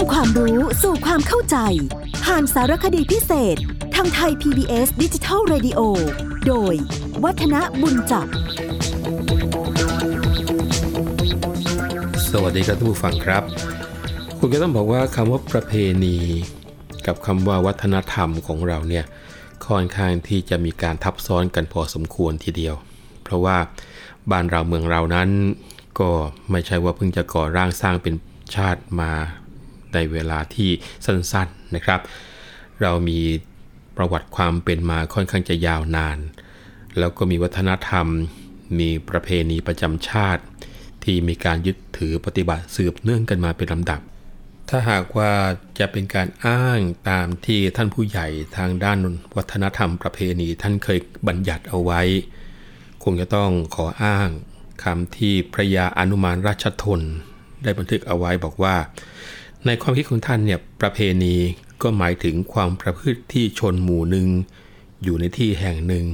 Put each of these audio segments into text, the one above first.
ำความรู้สู่ความเข้าใจ ผ่านสารคดีพิเศษ ทางไทย PBS ดิจิทัล Radio โดย วัฒนบุญจับ สวัสดีครับท่านผู้ฟังครับ คุณก็ต้องบอกว่าคำว่าประเพณี กับคำว่าวัฒนธรรมของเราเนี่ยค่อนข้างที่จะมีการทับซ้อนกันพอสมควรทีเดียว เพราะว่าบ้านเราเมืองเรานั้น ก็ไม่ใช่ว่าเพิ่งจะก่อร่างสร้างเป็นชาติมา ในเวลาที่สั้นๆนะครับ เรามีประวัติความเป็นมาค่อนข้างจะยาวนาน แล้วก็มีวัฒนธรรม มีประเพณีประจำชาติ ที่มีการยึดถือปฏิบัติสืบเนื่องกันมาเป็นลำดับ ถ้าหากว่าจะเป็นการอ้างตามที่ท่านผู้ใหญ่ทางด้านวัฒนธรรมประเพณีท่านเคยบัญญัติเอาไว้ คงจะต้องขออ้างคำที่พระยาอนุมานราชทนได้บันทึกเอาไว้บอกว่า ในความคิดของท่านเนี่ยประเพณีก็หมายถึงความประพฤติที่ชนหมู่หนึ่ง อยู่ในที่แห่งหนึ่ง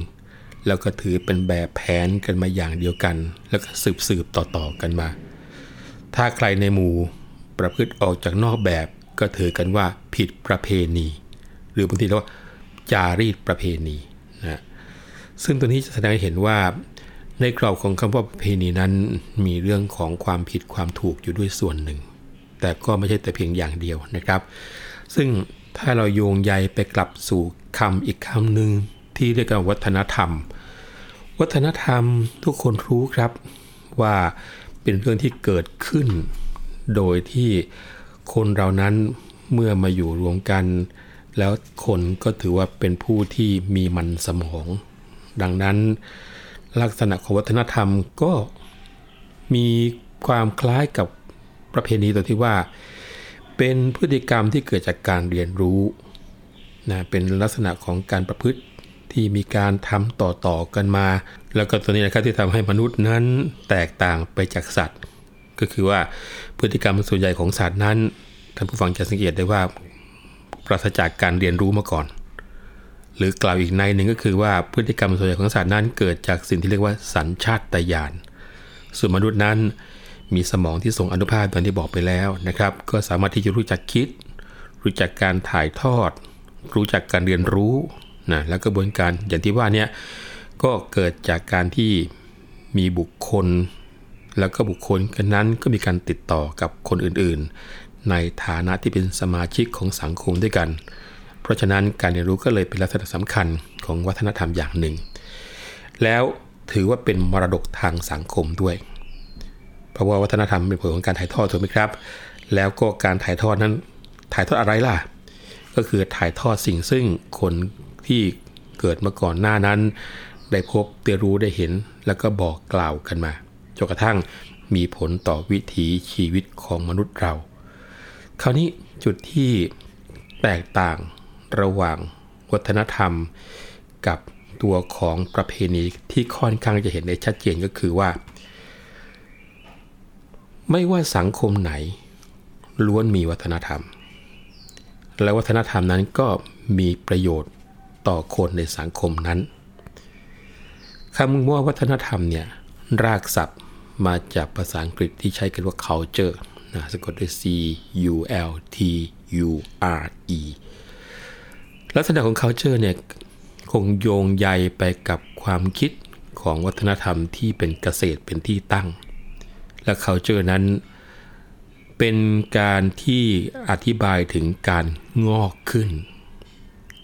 แล้วก็ถือเป็นแบบแผนกันมาอย่างเดียวกัน แล้วก็สืบสืบต่อๆกันมา ถ้าใครในหมู่ประพฤติออกจากนอกแบบก็ถือกันว่าผิดประเพณี หรือบางทีเรียกว่าจารีตประเพณีนะซึ่งตัวนี้จะแสดงให้เห็นว่าในกรอบของคำว่าประเพณีนั้นมีเรื่องของความผิดความถูกอยู่ด้วยส่วนหนึ่ง แต่ก็ไม่ใช่แต่เพียงอย่างเดียวนะครับ ซึ่งถ้าเราโยงใยไปกลับสู่คำอีกคำหนึ่งที่เรียกว่าวัฒนธรรม วัฒนธรรมทุกคนรู้ครับว่าเป็นเรื่องที่เกิดขึ้น โดยที่คนเรานั้นเมื่อมาอยู่รวมกัน แล้วคนก็ถือว่าเป็นผู้ที่มีมันสมอง ดังนั้นลักษณะของวัฒนธรรมก็มีความคล้ายกับ ประเพณีตัวที่ว่า เป็นพฤติกรรมที่เกิดจากการเรียนรู้นะเป็นลักษณะของการประพฤติที่มีการทำต่อๆกันมา แล้วก็ตัวนี้นะครับที่ทำให้มนุษย์นั้นแตกต่างไปจากสัตว์ ก็คือว่าพฤติกรรมส่วนใหญ่ของสัตว์นั้นท่านผู้ฟังจะสังเกตได้ว่าปราศจากการเรียนรู้มาก่อน หรือกล่าวอีกในหนึ่งก็คือว่าพฤติกรรมส่วนใหญ่ของสัตว์นั้นเกิดจากสิ่งที่เรียกว่าสัญชาตญาณส่วนมนุษย์นั้น มีสมองที่ทรงอนุภาพตอนที่บอกไปแล้วนะครับ ก็สามารถที่จะรู้จักคิด รู้จักการถ่ายทอด รู้จักการเรียนรู้นะและกระบวนการอย่างที่ว่าเนี่ยก็เกิดจากการที่มีบุคคล แล้วก็บุคคลกันนั้นก็มีการติดต่อกับคนอื่นๆ ในฐานะที่เป็นสมาชิกของสังคมด้วยกัน เพราะฉะนั้นการเรียนรู้ก็เลยเป็นลักษณะสำคัญของวัฒนธรรมอย่างหนึ่ง แล้วถือว่าเป็นมรดกทางสังคมด้วย เพราะว่าวัฒนธรรมเป็นผลของการถ่ายทอดถูกไหมครับ แล้วก็การถ่ายทอดนั้นถ่ายทอดอะไรล่ะ ก็คือถ่ายทอดสิ่งซึ่งคนที่เกิดมาก่อนหน้านั้น ได้พบได้รู้ได้เห็น แล้วก็บอกกล่าวกันมาจนกระทั่งมีผลต่อวิถีชีวิตของมนุษย์เรา คราวนี้จุดที่แตกต่างระหว่างวัฒนธรรม กับตัวของประเพณีที่ค่อนข้างจะเห็นได้ชัดเจนก็คือว่า ไม่ว่าสังคมไหน ล้วนมีวัฒนธรรม และวัฒนธรรมนั้นก็มีประโยชน์ต่อคนในสังคมนั้นคำว่าวัฒนธรรมเนี่ยรากศัพท์มาจากภาษาอังกฤษที่ใช้กันว่า culture นะสะกดด้วย C U L T U R E ลักษณะของ culture เนี่ยคงโยงใยไปกับความคิดของวัฒนธรรมที่เป็นเกษตรเป็นที่ตั้ง และ culture นั้น เป็นการที่อธิบายถึงการงอกขึ้น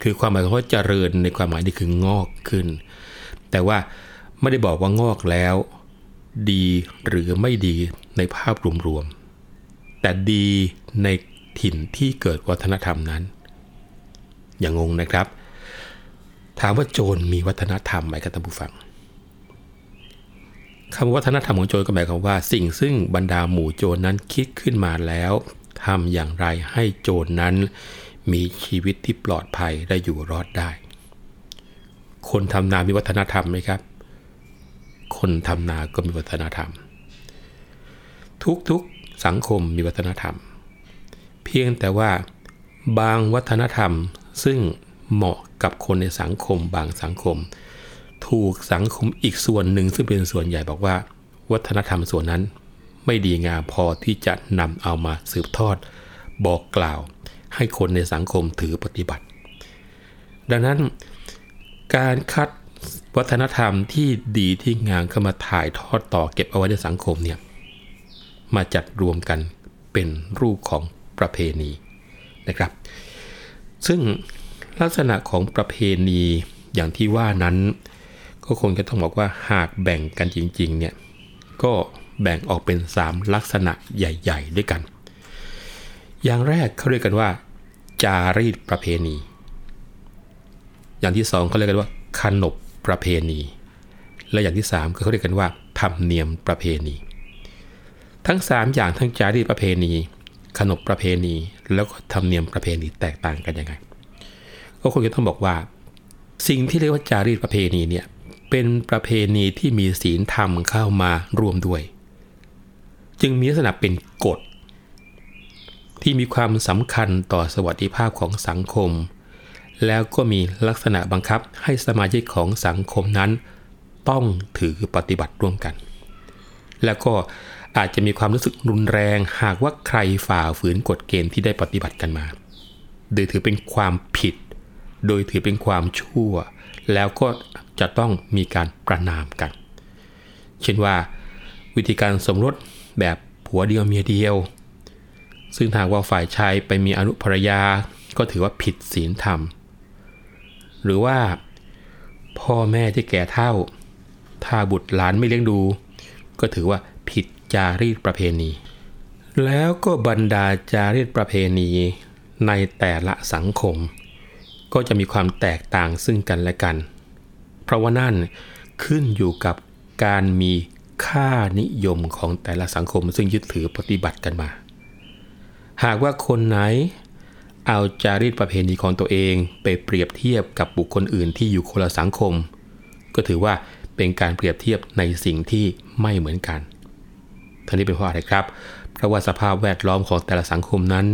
คือความหมายของว่าเจริญในความหมายนี่คืองอกขึ้น แต่ว่าไม่ได้บอกว่างอกแล้ว ดีหรือไม่ดีในภาพรวมๆแต่ดีในถิ่นที่เกิดวัฒนธรรมนั้น อย่างงงนะครับ ถามว่าโจรมีวัฒนธรรมไหมครับท่านผู้ฟัง คำวัฒนธรรมของโจรก็หมายความว่า สิ่งซึ่งบรรดาหมู่โจรนั้นคิดขึ้นมาแล้วทำอย่างไรให้โจรนั้น มีชีวิตที่ปลอดภัยได้อยู่รอดได้ คนทำนามีวัฒนธรรมไหมครับ คนทำนาก็มีวัฒนธรรม ทุกๆสังคมมีวัฒนธรรม เพียงแต่ว่าบางวัฒนธรรมซึ่งเหมาะกับคนในสังคมบางสังคม ถูกสังคมอีกส่วนหนึ่งซึ่งเป็นส่วนใหญ่บอกว่า วัฒนธรรมส่วนนั้น ไม่ดีงามพอที่จะนำเอามาสืบทอด บอกกล่าว ให้คนในสังคมถือปฏิบัติ ดังนั้น การคัดวัฒนธรรมที่ดีที่งามเข้ามาถ่ายทอดต่อเก็บเอาไว้ในสังคมเนี่ยมาจัดรวมกันเป็นรูปของประเพณีนะครับ ซึ่งลักษณะของประเพณีอย่างที่ว่านั้น ก็คงจะต้องบอกว่าหากแบ่งกันจริงๆเนี่ยก็แบ่งออกเป็น 3 ลักษณะใหญ่ๆ ด้วยกัน อย่างแรกเขาเรียกกันว่า จารีตประเพณี อย่างที่สองเขาเรียกกันว่าขนบประเพณี และอย่างที่3ก็เขาเรียกกันว่าธรรมเนียมประเพณี ทั้ง 3 อย่างทั้งจารีตประเพณี ขนบประเพณี แล้วก็ธรรมเนียมประเพณีแตกต่างกันยังไงก็คงจะต้องบอกว่า สิ่งที่เรียกว่าจารีตประเพณีเนี่ย เป็นประเพณีที่มีศีลธรรมเข้ามารวมด้วย จึงมีลักษณะเป็นกฎ ที่มีความสำคัญต่อสวัสดิภาพของสังคม แล้วก็มีลักษณะบังคับให้สมาชิกของสังคมนั้น ต้องถือปฏิบัติร่วมกัน แล้วก็อาจจะมีความรู้สึกรุนแรงหากว่าใครฝ่าฝืนกฎเกณฑ์ที่ได้ปฏิบัติกันมา โดยถือเป็นความผิด โดยถือเป็นความชั่ว แล้วก็ จะต้องมีการประนามกัน เช่นว่าวิธีการสมรสแบบผัวเดียวเมียเดียว ซึ่งหากว่าฝ่ายชายไปมีอนุภรยาก็ถือว่าผิดศีลธรรม หรือว่า พ่อแม่ที่แก่เท่า ถ้าบุตรหลานไม่เลี้ยงดู ก็ถือว่าผิดจารีตประเพณี แล้วก็บรรดาจารีตประเพณีในแต่ละสังคม ก็จะมีความแตกต่างซึ่งกันและกัน เพราะว่านั่นขึ้นอยู่กับการมีค่านิยมของแต่ละสังคมซึ่งยึดถือปฏิบัติกันมา หากว่าคนไหนเอาจารีตประเพณีของตัวเองไปเปรียบเทียบกับบุคคลอื่นที่อยู่คนละสังคม ก็ถือว่าเป็นการเปรียบเทียบในสิ่งที่ไม่เหมือนกันทั้งนี้เป็นเพราะอะไรครับ เพราะว่าสภาพแวดล้อมของแต่ละสังคมนั้น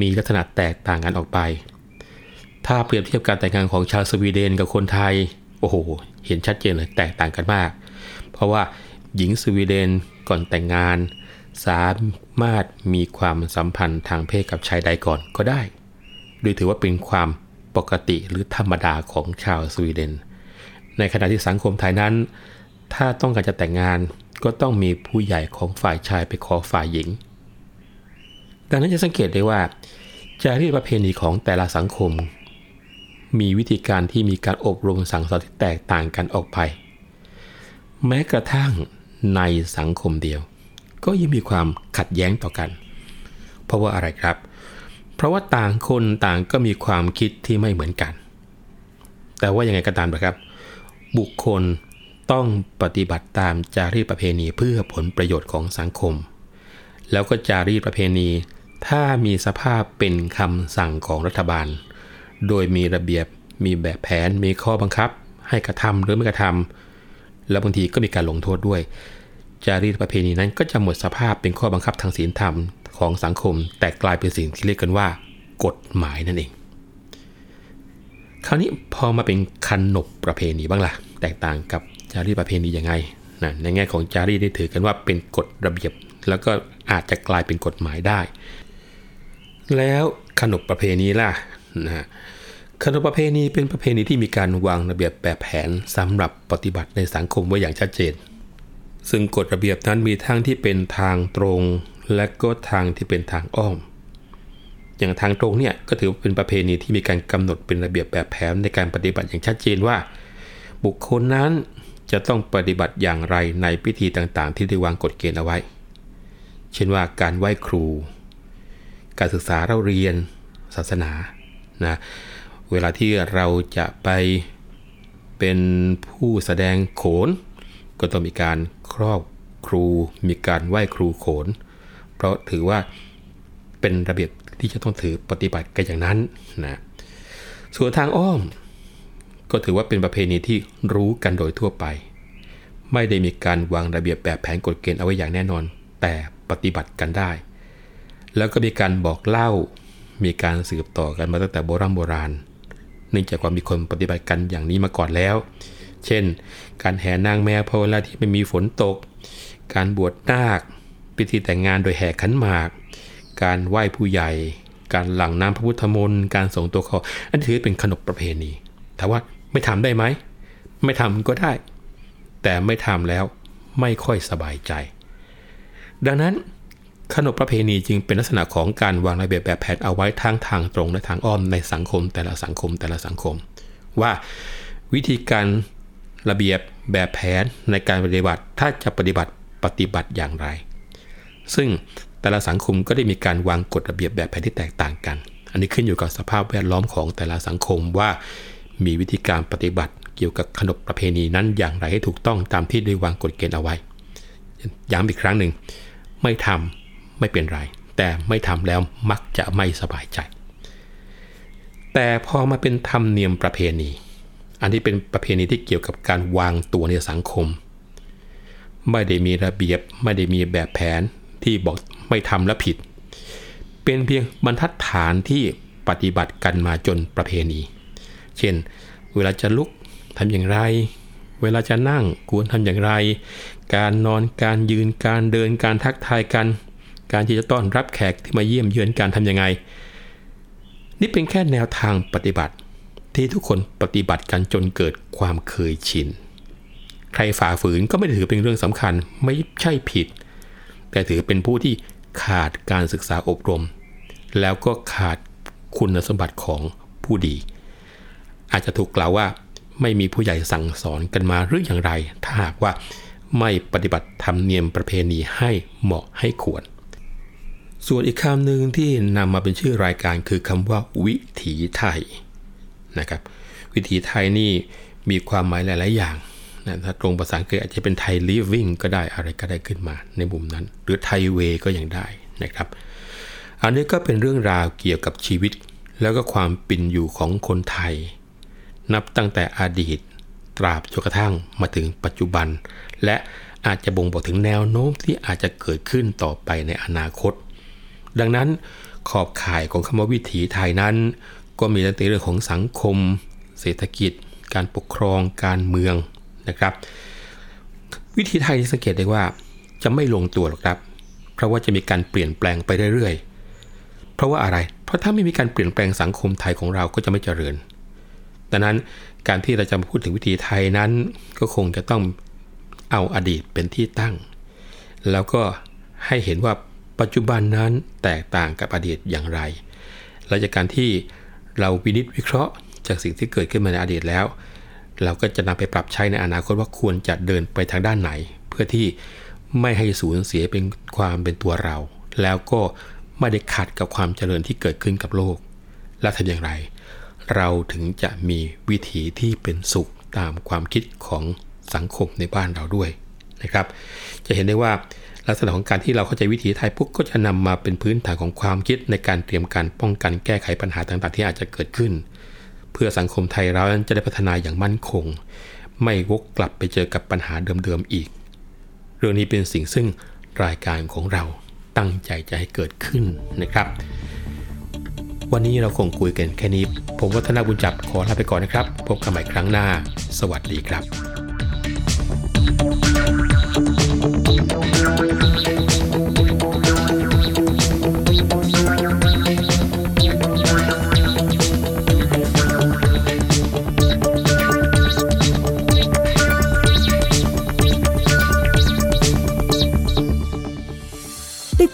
มีลักษณะแตกต่างกันออกไป ถ้าเปรียบเทียบการแต่งงานของชาวสวีเดนกับคนไทย โอ้โห เห็นชัดเจนเลยแตกต่างกันมาก เพราะว่าหญิงสวีเดนก่อนแต่งงาน สามารถมีความสัมพันธ์ทางเพศกับชายใดก่อนก็ได้ โดยถือว่าเป็นความปกติหรือธรรมดาของชาวสวีเดน ในขณะที่สังคมไทยนั้น ถ้าต้องการจะแต่งงานก็ต้องมีผู้ใหญ่ของฝ่ายชายไปขอฝ่ายหญิง ดังนั้นจะสังเกตได้ว่าจารีตประเพณีของแต่ละสังคม มีวิธีการที่มีการอบรมสั่งสอนที่แตกต่างกันออกไป แม้กระทั่งในสังคมเดียว ก็ยังมีความขัดแย้งต่อกัน เพราะว่าอะไรครับ เพราะว่าต่างคนต่างก็มีความคิดที่ไม่เหมือนกัน แต่ว่ายังไงก็ตามนะครับ บุคคลต้องปฏิบัติตามจารีตประเพณีเพื่อผลประโยชน์ของสังคม แล้วก็จารีตประเพณี ถ้ามีสภาพเป็นคำสั่งของรัฐบาล โดยมีระเบียบ มีแบบแผน มีข้อบังคับ ให้กระทำหรือไม่กระทำแล้วบางทีก็มีการลงโทษด้วย จารีตประเพณีนั้นก็จะหมดสภาพเป็นข้อบังคับทางศีลธรรมของสังคม แต่กลายเป็นสิ่งที่เรียกกันว่า กฎหมายนั่นเอง คราวนี้พอมาเป็นขนบประเพณีบ้างล่ะ แตกต่างกับจารีตประเพณียังไงนะในแง่ของจารีตได้ถือกันว่าเป็นกฎระเบียบ แล้วก็อาจจะกลายเป็นกฎหมายได้ แล้วขนบประเพณีล่ะ นะขนบประเพณีเป็นประเพณีที่มีการวางระเบียบแบบแผนสำหรับปฏิบัติในสังคมไว้อย่างชัดเจน ซึ่งกฎระเบียบนั้นมีทั้งที่เป็นทางตรง และก็ทางที่เป็นทางอ้อม อย่างทางตรงเนี่ยก็ถือเป็นประเพณีที่มีการกำหนดเป็นระเบียบแบบแผนในการปฏิบัติอย่างชัดเจนว่า บุคคลนั้นจะต้องปฏิบัติอย่างไรในพิธีต่างๆ ที่ได้วางกฎเกณฑ์เอาไว้ เช่นว่าการไหว้ครู การศึกษาเราเรียน ศาสนา นะเวลาที่เราจะไปเป็นผู้แสดงโขน ก็ต้องมีการครอบครู มีการไหว้ครูโขน เพราะถือว่าเป็นระเบียบที่จะต้องถือปฏิบัติกันอย่างนั้นนะส่วนทางอ้อม ก็ถือว่าเป็นประเพณีที่รู้กันโดยทั่วไป ไม่ได้มีการวางระเบียบแบบแผนกฎเกณฑ์เอาไว้อย่างแน่นอน แต่ปฏิบัติกันได้ แล้วก็มีการบอกเล่า มีการสืบต่อกันมาตั้งแต่โบราณโบราณ เนื่องจากว่ามีคนปฏิบัติกันอย่างนี้มาก่อนแล้ว เช่น การแห่นางแมวพอเวลาที่ไม่มีฝนตก การบวชนาค พิธีแต่งงานโดยแห่ขันหมาก การไหว้ผู้ใหญ่ การหลั่งน้ำพระพุทธมนต์ การส่งตัวเขาอันถือเป็นขนบประเพณี แต่ว่าไม่ทำได้ไหม ไม่ทำก็ได้ แต่ไม่ทำแล้วไม่ค่อยสบายใจ ดังนั้น ขนบประเพณีจึงเป็นลักษณะของการวางระเบียบแบบแผนเอาไว้ทั้งทางตรงและทางอ้อมในสังคม แต่ละสังคมแต่ละสังคม ว่าวิธีการระเบียบแบบแผนในการปฏิบัติถ้าจะปฏิบัติปฏิบัติอย่างไร ซึ่งแต่ละสังคมก็ได้มีการวางกฎระเบียบแบบแผนที่แตกต่างกัน อันนี้ขึ้นอยู่กับสภาพแวดล้อมของแต่ละสังคมว่ามีวิธีการปฏิบัติเกี่ยวกับขนบประเพณีนั้นอย่างไรให้ถูกต้องตามที่ได้วางกฎเกณฑ์เอาไว้ ย้ำอีกครั้งหนึ่ง ไม่ทำ ไม่เป็นไร แต่ไม่ทำแล้วมักจะไม่สบายใจ แต่พอมาเป็นธรรมเนียมประเพณี อันที่เป็นประเพณีที่เกี่ยวกับการวางตัวในสังคม ไม่ได้มีระเบียบไม่ได้มีแบบแผนที่บอกไม่ทำแล้วผิด เป็นเพียงบรรทัดฐานที่ปฏิบัติกันมาจนประเพณี เช่น เวลาจะลุกทำอย่างไร เวลาจะนั่งควรทำอย่างไร การนอนการยืนการเดินการทักทายกัน การที่จะต้อนรับแขกที่มาเยี่ยมเยือนการทำยังไง นี่เป็นแค่แนวทางปฏิบัติ ที่ทุกคนปฏิบัติกันจนเกิดความเคยชิน ใครฝ่าฝืนก็ไม่ถือเป็นเรื่องสำคัญไม่ใช่ผิด แต่ถือเป็นผู้ที่ขาดการศึกษาอบรม แล้วก็ขาดคุณสมบัติของผู้ดี อาจจะถูกกล่าวว่าไม่มีผู้ใหญ่สั่งสอนกันมาหรืออย่างไร ถ้าหากว่าไม่ปฏิบัติธรรมเนียมประเพณีให้เหมาะให้ควร ส่วนอีกคำหนึ่งที่นำมาเป็นชื่อรายการคือคำว่าวิถีไทยนะครับ วิถีไทยนี่มีความหมายหลาย ๆ อย่างนะถ้าตรงภาษาอังกฤษอาจจะเป็นไทย living ก็ได้อะไรก็ได้ขึ้นมาในมุมนั้น หรือไทยเวก็ยังได้นะครับ อันนี้ก็เป็นเรื่องราวเกี่ยวกับชีวิต แล้วก็ความเป็นอยู่ของคนไทย นับตั้งแต่อดีตตราบจนกระทั่งมาถึงปัจจุบัน และอาจจะบ่งบอกถึงแนวโน้มที่อาจจะเกิดขึ้นต่อไปในอนาคต ดังนั้นขอบข่ายของคำว่าวิถีไทยนั้น ก็มีตั้งแต่เรื่องของสังคม เศรษฐกิจ การปกครองการเมืองนะครับ วิถีไทยสังเกตได้ว่าจะไม่ลงตัวหรอกครับ เพราะว่าจะมีการเปลี่ยนแปลงไปเรื่อยๆ เพราะว่าอะไร เพราะถ้าไม่มีการเปลี่ยนแปลงสังคมไทยของเราก็จะไม่เจริญ ดังนั้นการที่เราจะมาพูดถึงวิถีไทยนั้น ก็คงจะต้องเอาอดีตเป็นที่ตั้ง แล้วก็ให้เห็นว่า ปัจจุบันนั้นแตกต่างกับอดีตอย่างไรหลังจากการที่เราวินิจวิเคราะห์จากสิ่งที่เกิดขึ้นมาในอดีตแล้ว เราก็จะนำไปปรับใช้ในอนาคตว่าควรจะเดินไปทางด้านไหน เพื่อที่ไม่ให้สูญเสียเป็นความเป็นตัวเรา แล้วก็ไม่ได้ขัดกับความเจริญที่เกิดขึ้นกับโลก และทำอย่างไร เราถึงจะมีวิถีที่เป็นสุขตามความคิดของสังคมในบ้านเราด้วยนะครับ จะเห็นได้ว่า ลักษณะของการที่เราเข้าใจวิถีไทยปุ๊บก็จะนำมาเป็นพื้นฐานของความคิดในการเตรียมการป้องกันแก้ไขปัญหาต่างๆ ที่อาจจะเกิดขึ้น เพื่อสังคมไทยเราจะได้พัฒนาอย่างมั่นคง ไม่วกกลับไปเจอกับปัญหาเดิมๆอีก เรื่องนี้เป็นสิ่งซึ่งรายการของเราตั้งใจจะให้เกิดขึ้นนะครับ วันนี้เราคงคุยกันแค่นี้ ผมวัฒนบุญจับขอลาไปก่อนนะครับ พบกันใหม่ครั้งหน้า สวัสดีครับ